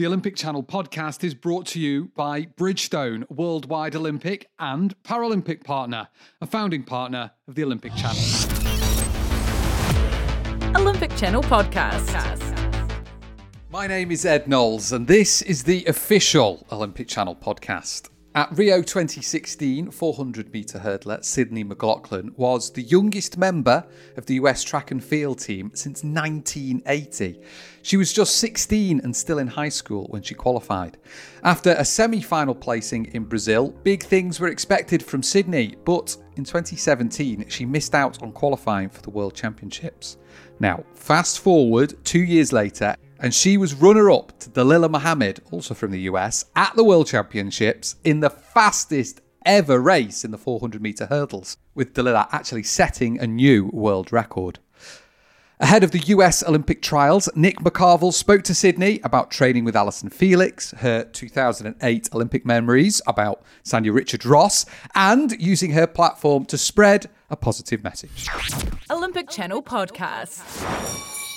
The Olympic Channel podcast is brought to you by Bridgestone, worldwide Olympic and Paralympic partner, a founding partner of the Olympic Channel. Olympic Channel podcast. My name is Ed Knowles, and this is the official Olympic Channel podcast. At Rio 2016 400 metre hurdler Sydney McLaughlin was the youngest member of the US track and field team since 1980. She was just 16 and still in high school when she qualified. After a semi final placing in Brazil, big things were expected from Sydney, but in 2017 she missed out on qualifying for the World Championships. Now, fast forward two years later, and she was runner up to Dalilah Muhammad, also from the US, at the World Championships in the fastest ever race in the 400 metre hurdles, with Dalilah actually setting a new world record. Ahead of the US Olympic trials, Nick McCarville spoke to Sydney about training with Allyson Felix, her 2008 Olympic memories about Sanya Richard Ross, and using her platform to spread a positive message. Olympic Channel podcast.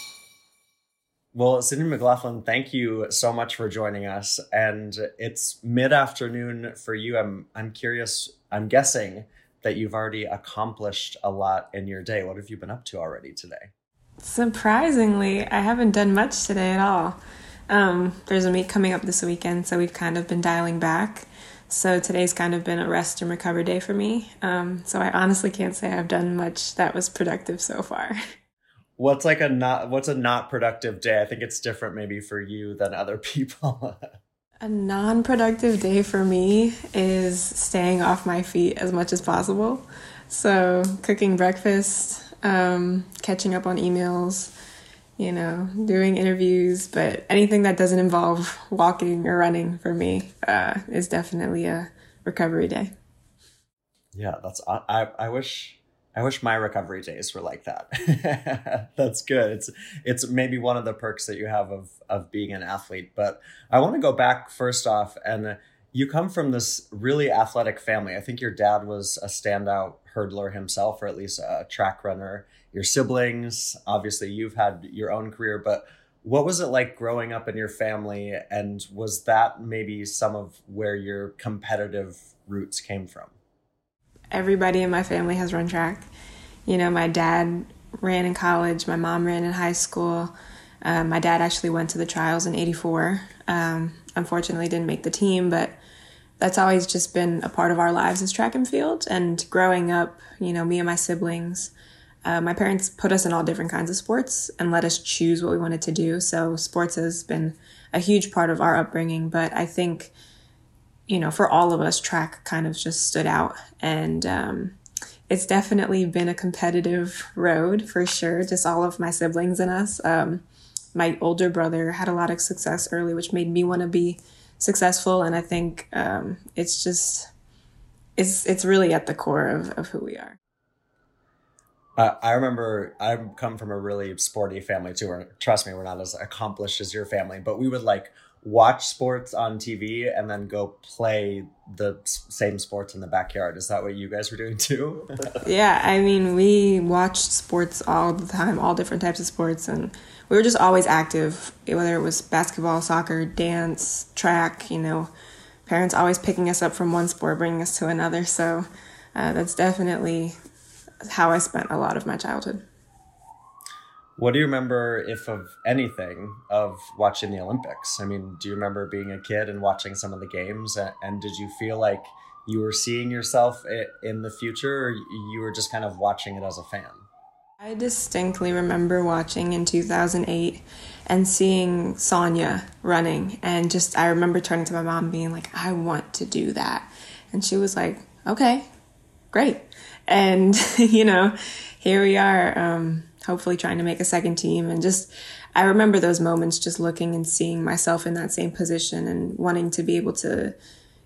Well, Sydney McLaughlin, thank you so much for joining us. And it's mid-afternoon for you. I'm I'm curious. I'm guessing that you've already accomplished a lot in your day. What have you been up to already today? Surprisingly, I haven't done much today at all. Um, there's a meet coming up this weekend, so we've kind of been dialing back. So today's kind of been a rest and recover day for me. Um, so I honestly can't say I've done much that was productive so far. What's like a not what's a not productive day? I think it's different maybe for you than other people. a non-productive day for me is staying off my feet as much as possible. So cooking breakfast, um, catching up on emails, you know, doing interviews, but anything that doesn't involve walking or running for me uh, is definitely a recovery day. Yeah, that's I I wish I wish my recovery days were like that. That's good. It's it's maybe one of the perks that you have of of being an athlete. But I want to go back first off, and you come from this really athletic family. I think your dad was a standout hurdler himself, or at least a track runner. Your siblings, obviously, you've had your own career, but what was it like growing up in your family? And was that maybe some of where your competitive roots came from? Everybody in my family has run track. You know, my dad ran in college, my mom ran in high school. Um, my dad actually went to the trials in 84. Um, unfortunately, didn't make the team, but that's always just been a part of our lives as track and field. And growing up, you know, me and my siblings, uh, my parents put us in all different kinds of sports and let us choose what we wanted to do. So sports has been a huge part of our upbringing. But I think you know, for all of us, track kind of just stood out. And um, it's definitely been a competitive road for sure, just all of my siblings and us. Um, my older brother had a lot of success early, which made me want to be successful. And I think um, it's just, it's, it's really at the core of, of who we are. Uh, I remember I come from a really sporty family too. Or trust me, we're not as accomplished as your family, but we would like watch sports on TV and then go play the same sports in the backyard. Is that what you guys were doing too? yeah, I mean, we watched sports all the time, all different types of sports, and we were just always active, whether it was basketball, soccer, dance, track, you know. Parents always picking us up from one sport, bringing us to another. So uh, that's definitely how I spent a lot of my childhood. What do you remember, if of anything, of watching the Olympics? I mean, do you remember being a kid and watching some of the games? And did you feel like you were seeing yourself in the future, or you were just kind of watching it as a fan? I distinctly remember watching in 2008 and seeing Sanya running. And just, I remember turning to my mom being like, I want to do that. And she was like, okay, great. And, you know, here we are. Um, hopefully trying to make a second team and just I remember those moments just looking and seeing myself in that same position and wanting to be able to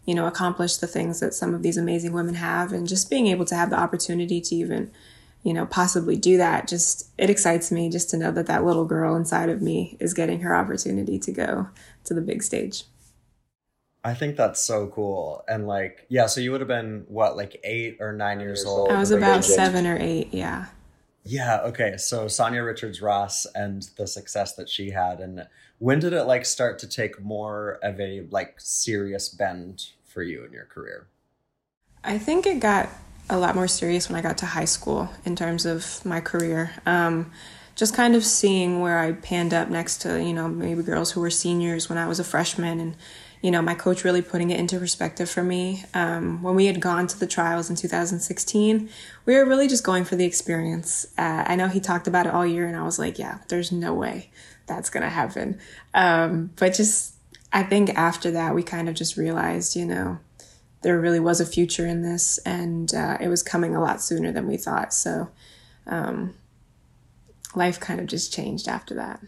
you know accomplish the things that some of these amazing women have and just being able to have the opportunity to even you know possibly do that just it excites me just to know that that little girl inside of me is getting her opportunity to go to the big stage I think that's so cool. And like, yeah, so you would have been what, like eight or nine years old? I was about seven or eight, yeah Yeah. Okay. So Sanya Richards Ross and the success that she had, and when did it like start to take more of a like serious bend for you in your career? I think it got a lot more serious when I got to high school in terms of my career. Um, just kind of seeing where I panned up next to, you know, maybe girls who were seniors when I was a freshman and, you know, my coach really putting it into perspective for me. Um, when we had gone to the trials in 2016, we were really just going for the experience. Uh, I know he talked about it all year and I was like, yeah, there's no way that's going to happen. Um, but just, I think after that, we kind of just realized, you know, there really was a future in this and uh, it was coming a lot sooner than we thought. So, um, life kind of just changed after that.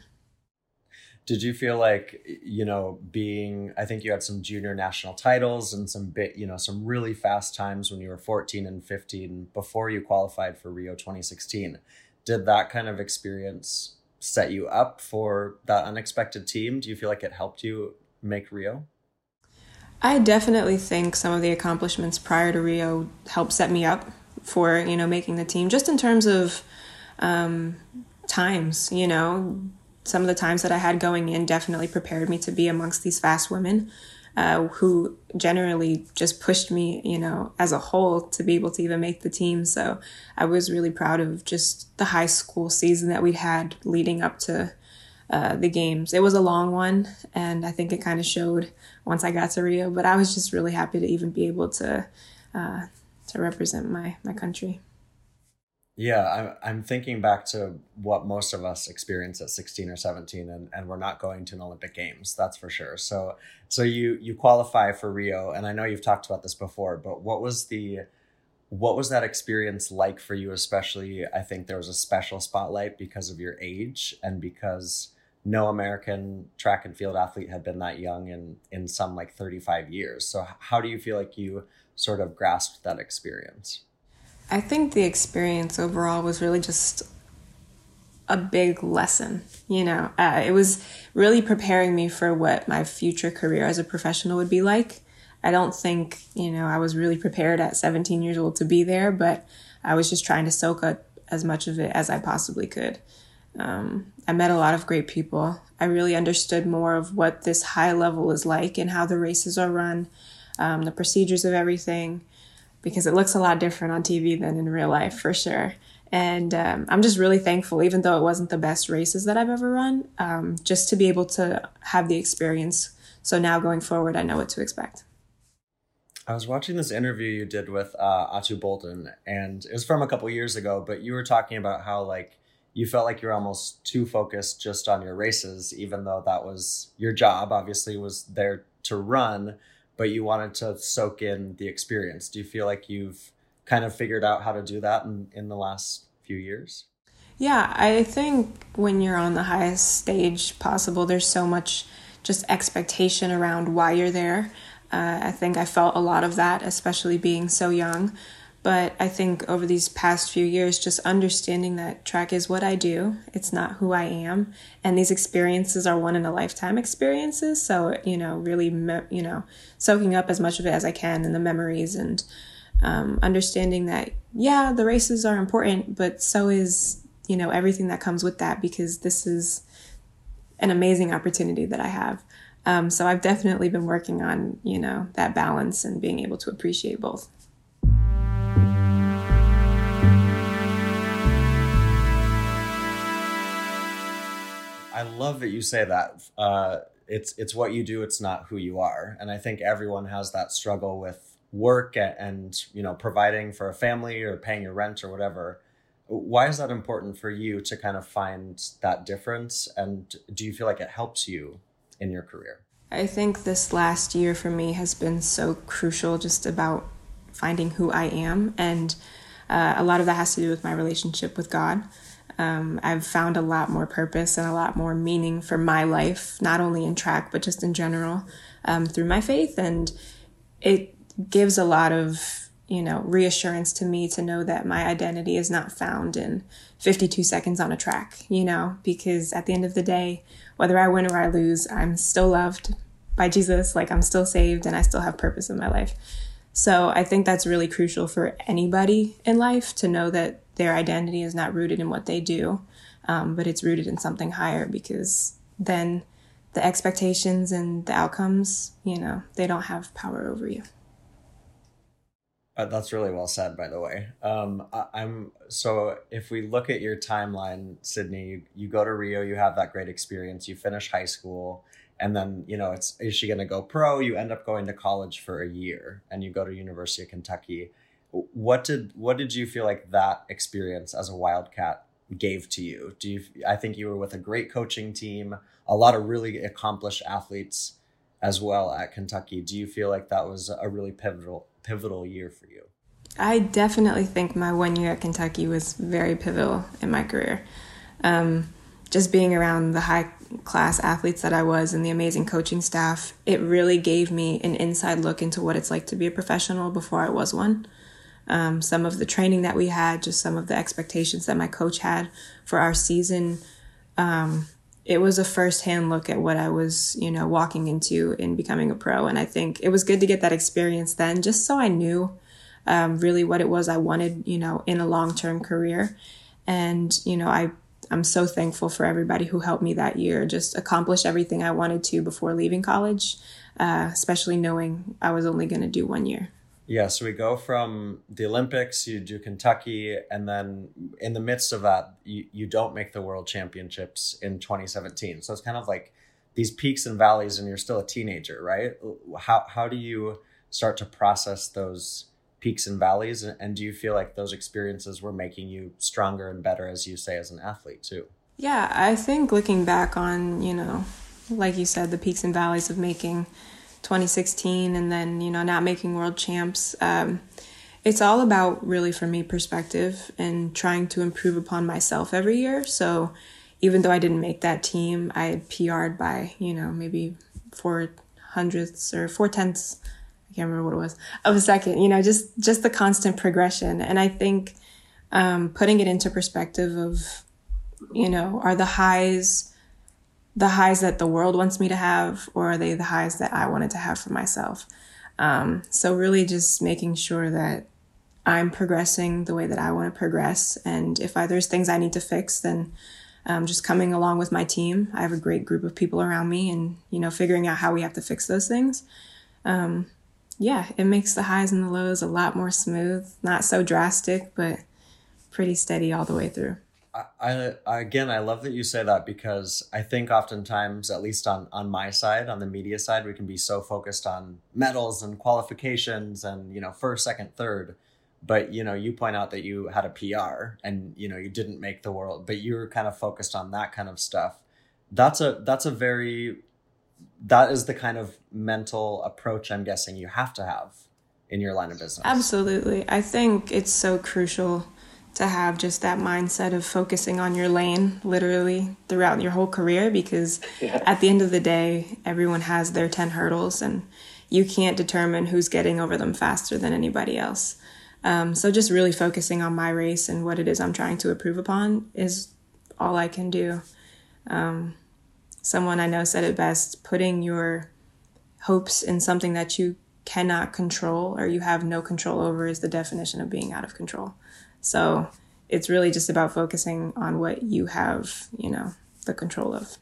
Did you feel like you know being? I think you had some junior national titles and some bit, you know, some really fast times when you were fourteen and fifteen before you qualified for Rio twenty sixteen. Did that kind of experience set you up for that unexpected team? Do you feel like it helped you make Rio? I definitely think some of the accomplishments prior to Rio helped set me up for you know making the team, just in terms of um, times, you know, some of the times that I had going in definitely prepared me to be amongst these fast women uh, who generally just pushed me, you know, as a whole to be able to even make the team. So I was really proud of just the high school season that we had leading up to uh, the games. It was a long one, and I think it kind of showed once I got to Rio. But I was just really happy to even be able to uh, to represent my my country. Yeah, I'm, I'm thinking back to what most of us experience at 16 or 17, and, and we're not going to an Olympic Games, that's for sure. So, so you you qualify for Rio, and I know you've talked about this before, but what was the what was that experience like for you? Especially, I think there was a special spotlight because of your age and because no American track and field athlete had been that young in in some like 35 years. So, how do you feel like you sort of grasped that experience? I think the experience overall was really just a big lesson. You know, uh, it was really preparing me for what my future career as a professional would be like. I don't think, you know, I was really prepared at 17 years old to be there, but I was just trying to soak up as much of it as I possibly could. Um, I met a lot of great people. I really understood more of what this high level is like and how the races are run, um, the procedures of everything because it looks a lot different on TV than in real life for sure. And um, I'm just really thankful, even though it wasn't the best races that I've ever run, um, just to be able to have the experience. So now going forward, I know what to expect. I was watching this interview you did with uh, Ato Boldon, and it was from a couple years ago. But you were talking about how like you felt like you're almost too focused just on your races, even though that was your job. Obviously, was there to run, but you wanted to soak in the experience. Do you feel like you've kind of figured out how to do that in, in the last few years? Yeah, I think when you're on the highest stage possible, there's so much just expectation around why you're there. Uh, I think I felt a lot of that, especially being so young. But I think over these past few years, just understanding that track is what I do, it's not who I am. And these experiences are one in a lifetime experiences. So, you know, really, me- you know, soaking up as much of it as I can and the memories and um, understanding that, yeah, the races are important, but so is, you know, everything that comes with that because this is an amazing opportunity that I have. Um, so I've definitely been working on, you know, that balance and being able to appreciate both. I love that you say that. Uh, it's it's what you do. It's not who you are. And I think everyone has that struggle with work and, and you know providing for a family or paying your rent or whatever. Why is that important for you to kind of find that difference? And do you feel like it helps you in your career? I think this last year for me has been so crucial just about finding who I am. And uh, a lot of that has to do with my relationship with God. Um, I've found a lot more purpose and a lot more meaning for my life, not only in track, but just in general um, through my faith. And it gives a lot of, you know, reassurance to me to know that my identity is not found in 52 seconds on a track, you know, because at the end of the day, whether I win or I lose, I'm still loved by Jesus. Like I'm still saved and I still have purpose in my life. So I think that's really crucial for anybody in life to know that their identity is not rooted in what they do, um, but it's rooted in something higher because then the expectations and the outcomes, you know, they don't have power over you. Uh, that's really well said, by the way. Um, I, am so if we look at your timeline, Sydney, you, you go to Rio, you have that great experience, you finish high school, and then you know it's is she going to go pro? You end up going to college for a year, and you go to University of Kentucky. What did what did you feel like that experience as a Wildcat gave to you? Do you? I think you were with a great coaching team, a lot of really accomplished athletes as well at Kentucky. Do you feel like that was a really pivotal pivotal year for you? I definitely think my one year at Kentucky was very pivotal in my career. Um, just being around the high class athletes that I was and the amazing coaching staff, it really gave me an inside look into what it's like to be a professional before I was one. Um, some of the training that we had, just some of the expectations that my coach had for our season. Um, it was a firsthand look at what I was, you know, walking into in becoming a pro. And I think it was good to get that experience then, just so I knew um, really what it was I wanted, you know, in a long term career. And, you know, I, I'm so thankful for everybody who helped me that year just accomplish everything I wanted to before leaving college, uh, especially knowing I was only going to do one year. Yeah, so we go from the Olympics, you do Kentucky, and then in the midst of that, you, you don't make the world championships in 2017. So it's kind of like these peaks and valleys, and you're still a teenager, right? How, how do you start to process those peaks and valleys? And do you feel like those experiences were making you stronger and better, as you say, as an athlete, too? Yeah, I think looking back on, you know, like you said, the peaks and valleys of making 2016 and then you know not making world champs um, it's all about really for me perspective and trying to improve upon myself every year so even though i didn't make that team i pr'd by you know maybe four hundredths or four tenths i can't remember what it was of a second you know just just the constant progression and i think um, putting it into perspective of you know are the highs the highs that the world wants me to have, or are they the highs that I wanted to have for myself? Um, so, really, just making sure that I'm progressing the way that I want to progress. And if I, there's things I need to fix, then um, just coming along with my team. I have a great group of people around me, and you know, figuring out how we have to fix those things. Um, yeah, it makes the highs and the lows a lot more smooth, not so drastic, but pretty steady all the way through. I, I, again, I love that you say that because I think oftentimes, at least on on my side, on the media side, we can be so focused on medals and qualifications and you know first, second, third. But you know, you point out that you had a PR and you know you didn't make the world, but you were kind of focused on that kind of stuff. That's a that's a very that is the kind of mental approach I'm guessing you have to have in your line of business. Absolutely, I think it's so crucial to have just that mindset of focusing on your lane literally throughout your whole career because yeah. at the end of the day, everyone has their 10 hurdles and you can't determine who's getting over them faster than anybody else. Um, so just really focusing on my race and what it is I'm trying to improve upon is all I can do. Um, someone I know said it best putting your hopes in something that you cannot control or you have no control over is the definition of being out of control. So it's really just about focusing on what you have, you know, the control of.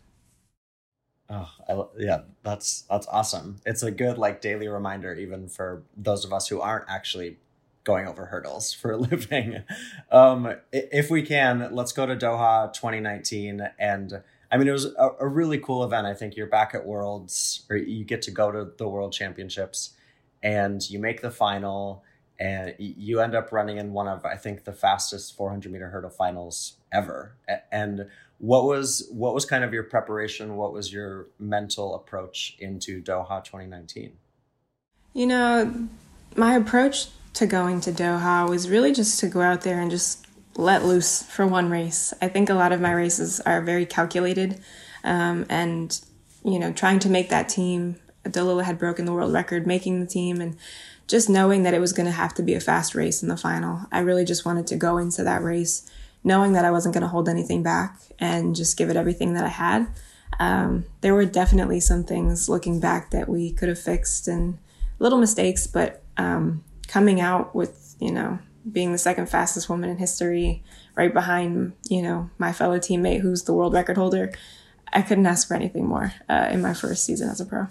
Oh, I, yeah, that's that's awesome. It's a good like daily reminder, even for those of us who aren't actually going over hurdles for a living. Um, if we can, let's go to Doha 2019. And I mean, it was a, a, really cool event. I think you're back at Worlds, or you get to go to the World Championships, and you make the final and you end up running in one of I think the fastest 400 meter hurdle finals ever. And what was what was kind of your preparation? What was your mental approach into Doha 2019? You know, my approach to going to Doha was really just to go out there and just let loose for one race. I think a lot of my races are very calculated, um, and you know, trying to make that team. Dalilah had broken the world record making the team, and just knowing that it was going to have to be a fast race in the final. I really just wanted to go into that race knowing that I wasn't going to hold anything back and just give it everything that I had. Um, there were definitely some things looking back that we could have fixed and little mistakes, but um, coming out with, you know, being the second fastest woman in history, right behind, you know, my fellow teammate who's the world record holder. I couldn't ask for anything more uh, in my first season as a pro.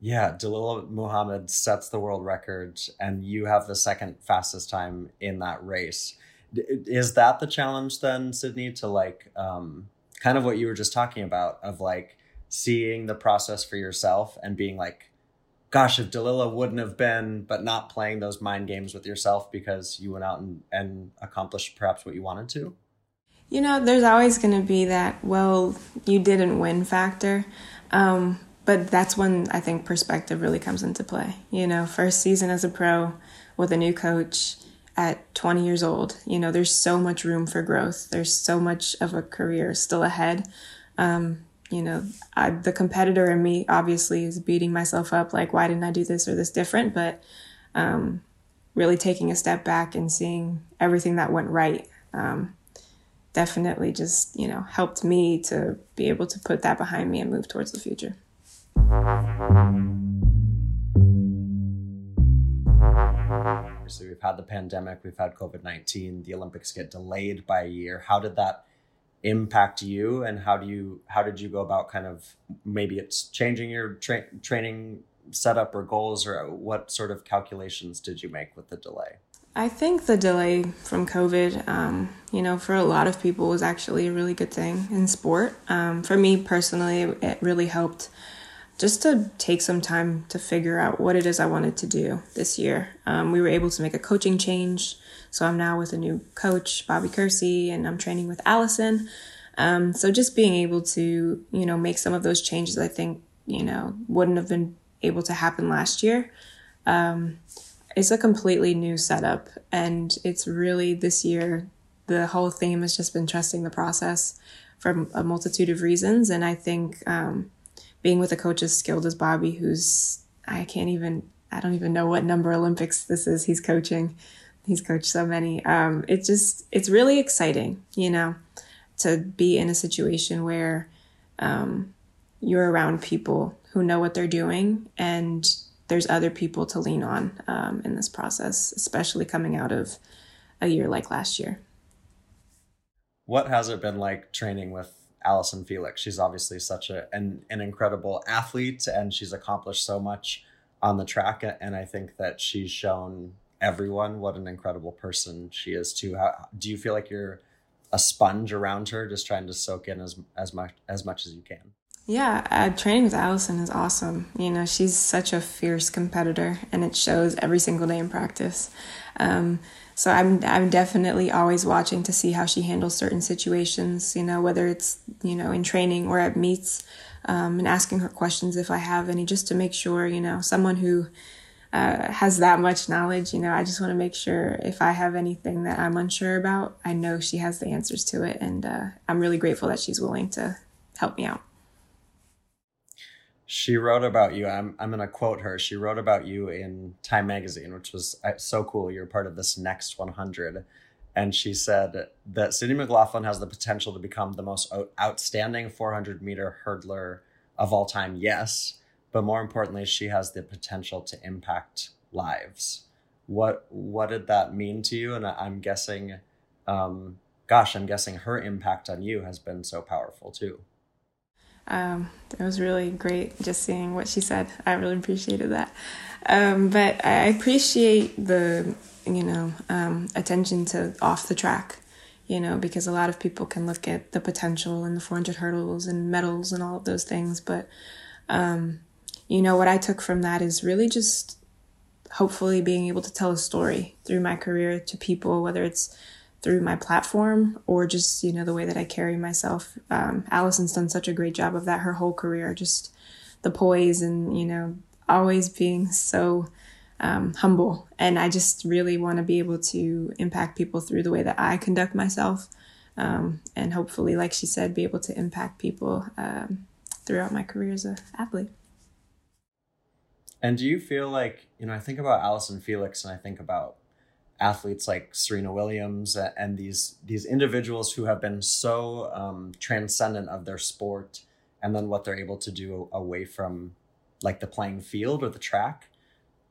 Yeah, Dalilah Muhammad sets the world record, and you have the second fastest time in that race. Is that the challenge then, Sydney, to like um, kind of what you were just talking about of like seeing the process for yourself and being like, gosh, if Dalilah wouldn't have been, but not playing those mind games with yourself because you went out and, and accomplished perhaps what you wanted to? You know, there's always going to be that, well, you didn't win factor. Um, but that's when I think perspective really comes into play. You know, first season as a pro with a new coach at 20 years old, you know, there's so much room for growth. There's so much of a career still ahead. Um, you know, I, the competitor in me obviously is beating myself up like, why didn't I do this or this different? But um, really taking a step back and seeing everything that went right um, definitely just, you know, helped me to be able to put that behind me and move towards the future. Obviously, we've had the pandemic, we've had COVID 19, the Olympics get delayed by a year. How did that impact you? And how do you how did you go about kind of maybe it's changing your tra- training setup or goals or what sort of calculations did you make with the delay? I think the delay from covid um, you know for a lot of people was actually a really good thing in sport. Um, for me personally it really helped just to take some time to figure out what it is i wanted to do this year. Um, we were able to make a coaching change so I'm now with a new coach, Bobby Kersee, and I'm training with Allyson. Um, so just being able to, you know, make some of those changes, I think, you know, wouldn't have been able to happen last year. Um, it's a completely new setup, and it's really this year. The whole theme has just been trusting the process for a multitude of reasons, and I think um, being with a coach as skilled as Bobby, who's I can't even I don't even know what number Olympics this is he's coaching he's coached so many. Um, it just it's really exciting, you know, to be in a situation where um, you're around people who know what they're doing and there's other people to lean on um, in this process, especially coming out of a year like last year. What has it been like training with Allyson Felix? She's obviously such a, an, an incredible athlete and she's accomplished so much on the track. And I think that she's shown everyone what an incredible person she is too. How, do you feel like you're a sponge around her, just trying to soak in as as much as much as you can? Yeah, uh, training with Allyson is awesome. You know, she's such a fierce competitor, and it shows every single day in practice. Um, so I'm I'm definitely always watching to see how she handles certain situations. You know, whether it's you know in training or at meets, um, and asking her questions if I have any, just to make sure you know someone who uh, has that much knowledge, you know, I just want to make sure if I have anything that I'm unsure about, I know she has the answers to it. And uh, I'm really grateful that she's willing to help me out. She wrote about you. I'm, I'm going to quote her. She wrote about you in Time Magazine, which was uh, so cool. You're part of this next 100. And she said that Sydney McLaughlin has the potential to become the most outstanding 400 meter hurdler of all time. Yes but more importantly, she has the potential to impact lives. What what did that mean to you? And I'm guessing, um, gosh, I'm guessing her impact on you has been so powerful too. Um, it was really great just seeing what she said. I really appreciated that. Um, but I appreciate the you know um, attention to off the track you know, because a lot of people can look at the potential and the 400 hurdles and medals and all of those things, but um, you know, what I took from that is really just hopefully being able to tell a story through my career to people, whether it's through my platform or just, you know, the way that I carry myself. Um, Allyson's done such a great job of that her whole career, just the poise and, you know, always being so um, humble. And I just really want to be able to impact people through the way that I conduct myself. Um, and hopefully, like she said, be able to impact people um, throughout my career as an athlete. And do you feel like, you know, I think about Allyson Felix and I think about athletes like Serena Williams and these these individuals who have been so um, transcendent of their sport and then what they're able to do away from like the playing field or the track.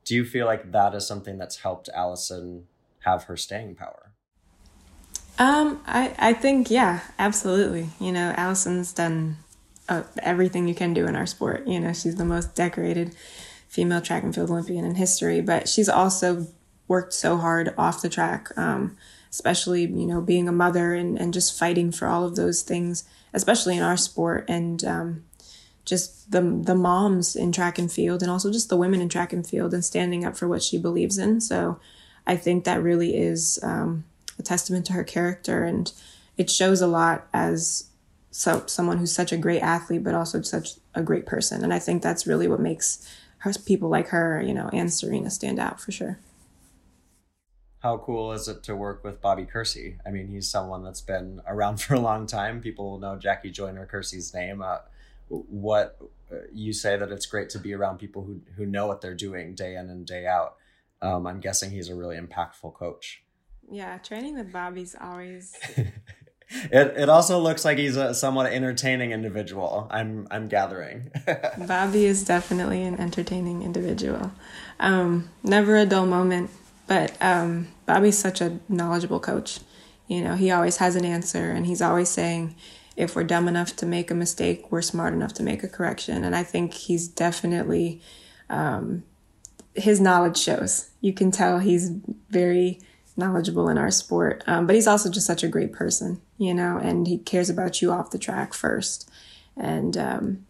do you feel like that is something that's helped Allyson have her staying power? Um, I, I think, yeah, absolutely. You know, Allyson's done uh, everything you can do in our sport. You know, she's the most decorated female track and field Olympian in history, but she's also worked so hard off the track, um, especially, you know, being a mother and, and just fighting for all of those things, especially in our sport. And, um, just the the moms in track and field and also just the women in track and field and standing up for what she believes in. So I think that really is um, a testament to her character and it shows a lot as so someone who's such a great athlete but also such a great person and I think that's really what makes her people like her, you know, and Serena stand out for sure. How cool is it to work with Bobby Kersee? I mean, he's someone that's been around for a long time. People will know Jackie Joyner Kersee's name. Uh, what uh, you say that it's great to be around people who who know what they're doing day in and day out. Um, I'm guessing he's a really impactful coach. Yeah, training with Bobby's always. it it also looks like he's a somewhat entertaining individual. I'm I'm gathering. Bobby is definitely an entertaining individual. Um, never a dull moment, but um, Bobby's such a knowledgeable coach. You know, he always has an answer, and he's always saying, if we're dumb enough to make a mistake, we're smart enough to make a correction. And I think he's definitely, um, his knowledge shows. You can tell he's very knowledgeable in our sport. Um, but he's also just such a great person, you know, and he cares about you off the track first. And um,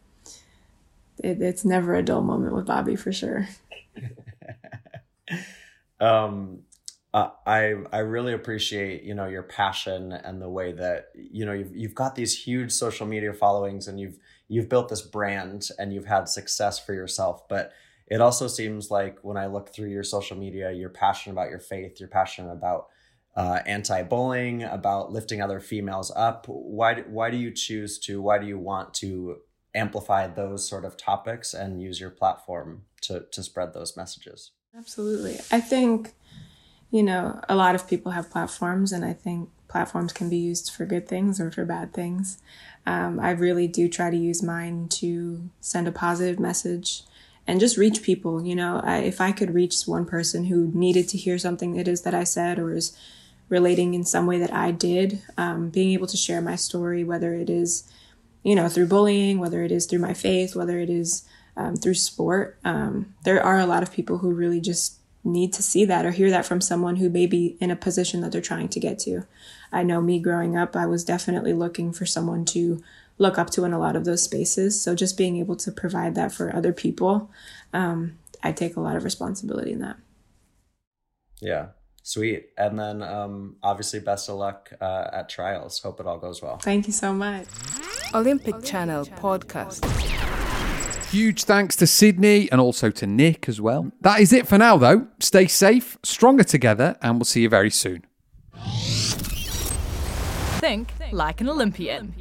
it, it's never a dull moment with Bobby for sure. um, uh, I I really appreciate you know your passion and the way that you know you've you've got these huge social media followings and you've you've built this brand and you've had success for yourself but it also seems like when I look through your social media you're passionate about your faith you're passionate about uh, anti-bullying about lifting other females up why why do you choose to why do you want to amplify those sort of topics and use your platform to to spread those messages absolutely I think you know, a lot of people have platforms, and I think platforms can be used for good things or for bad things. Um, I really do try to use mine to send a positive message and just reach people. You know, I, if I could reach one person who needed to hear something it is that I said or is relating in some way that I did, um, being able to share my story, whether it is, you know, through bullying, whether it is through my faith, whether it is um, through sport, um, there are a lot of people who really just need to see that or hear that from someone who may be in a position that they're trying to get to. I know me growing up, I was definitely looking for someone to look up to in a lot of those spaces. So just being able to provide that for other people, um, I take a lot of responsibility in that. Yeah, sweet. And then um, obviously, best of luck uh, at trials. Hope it all goes well. Thank you so much. Olympic Channel podcast. Huge thanks to Sydney and also to Nick as well. That is it for now, though. Stay safe, stronger together, and we'll see you very soon. Think like an Olympian.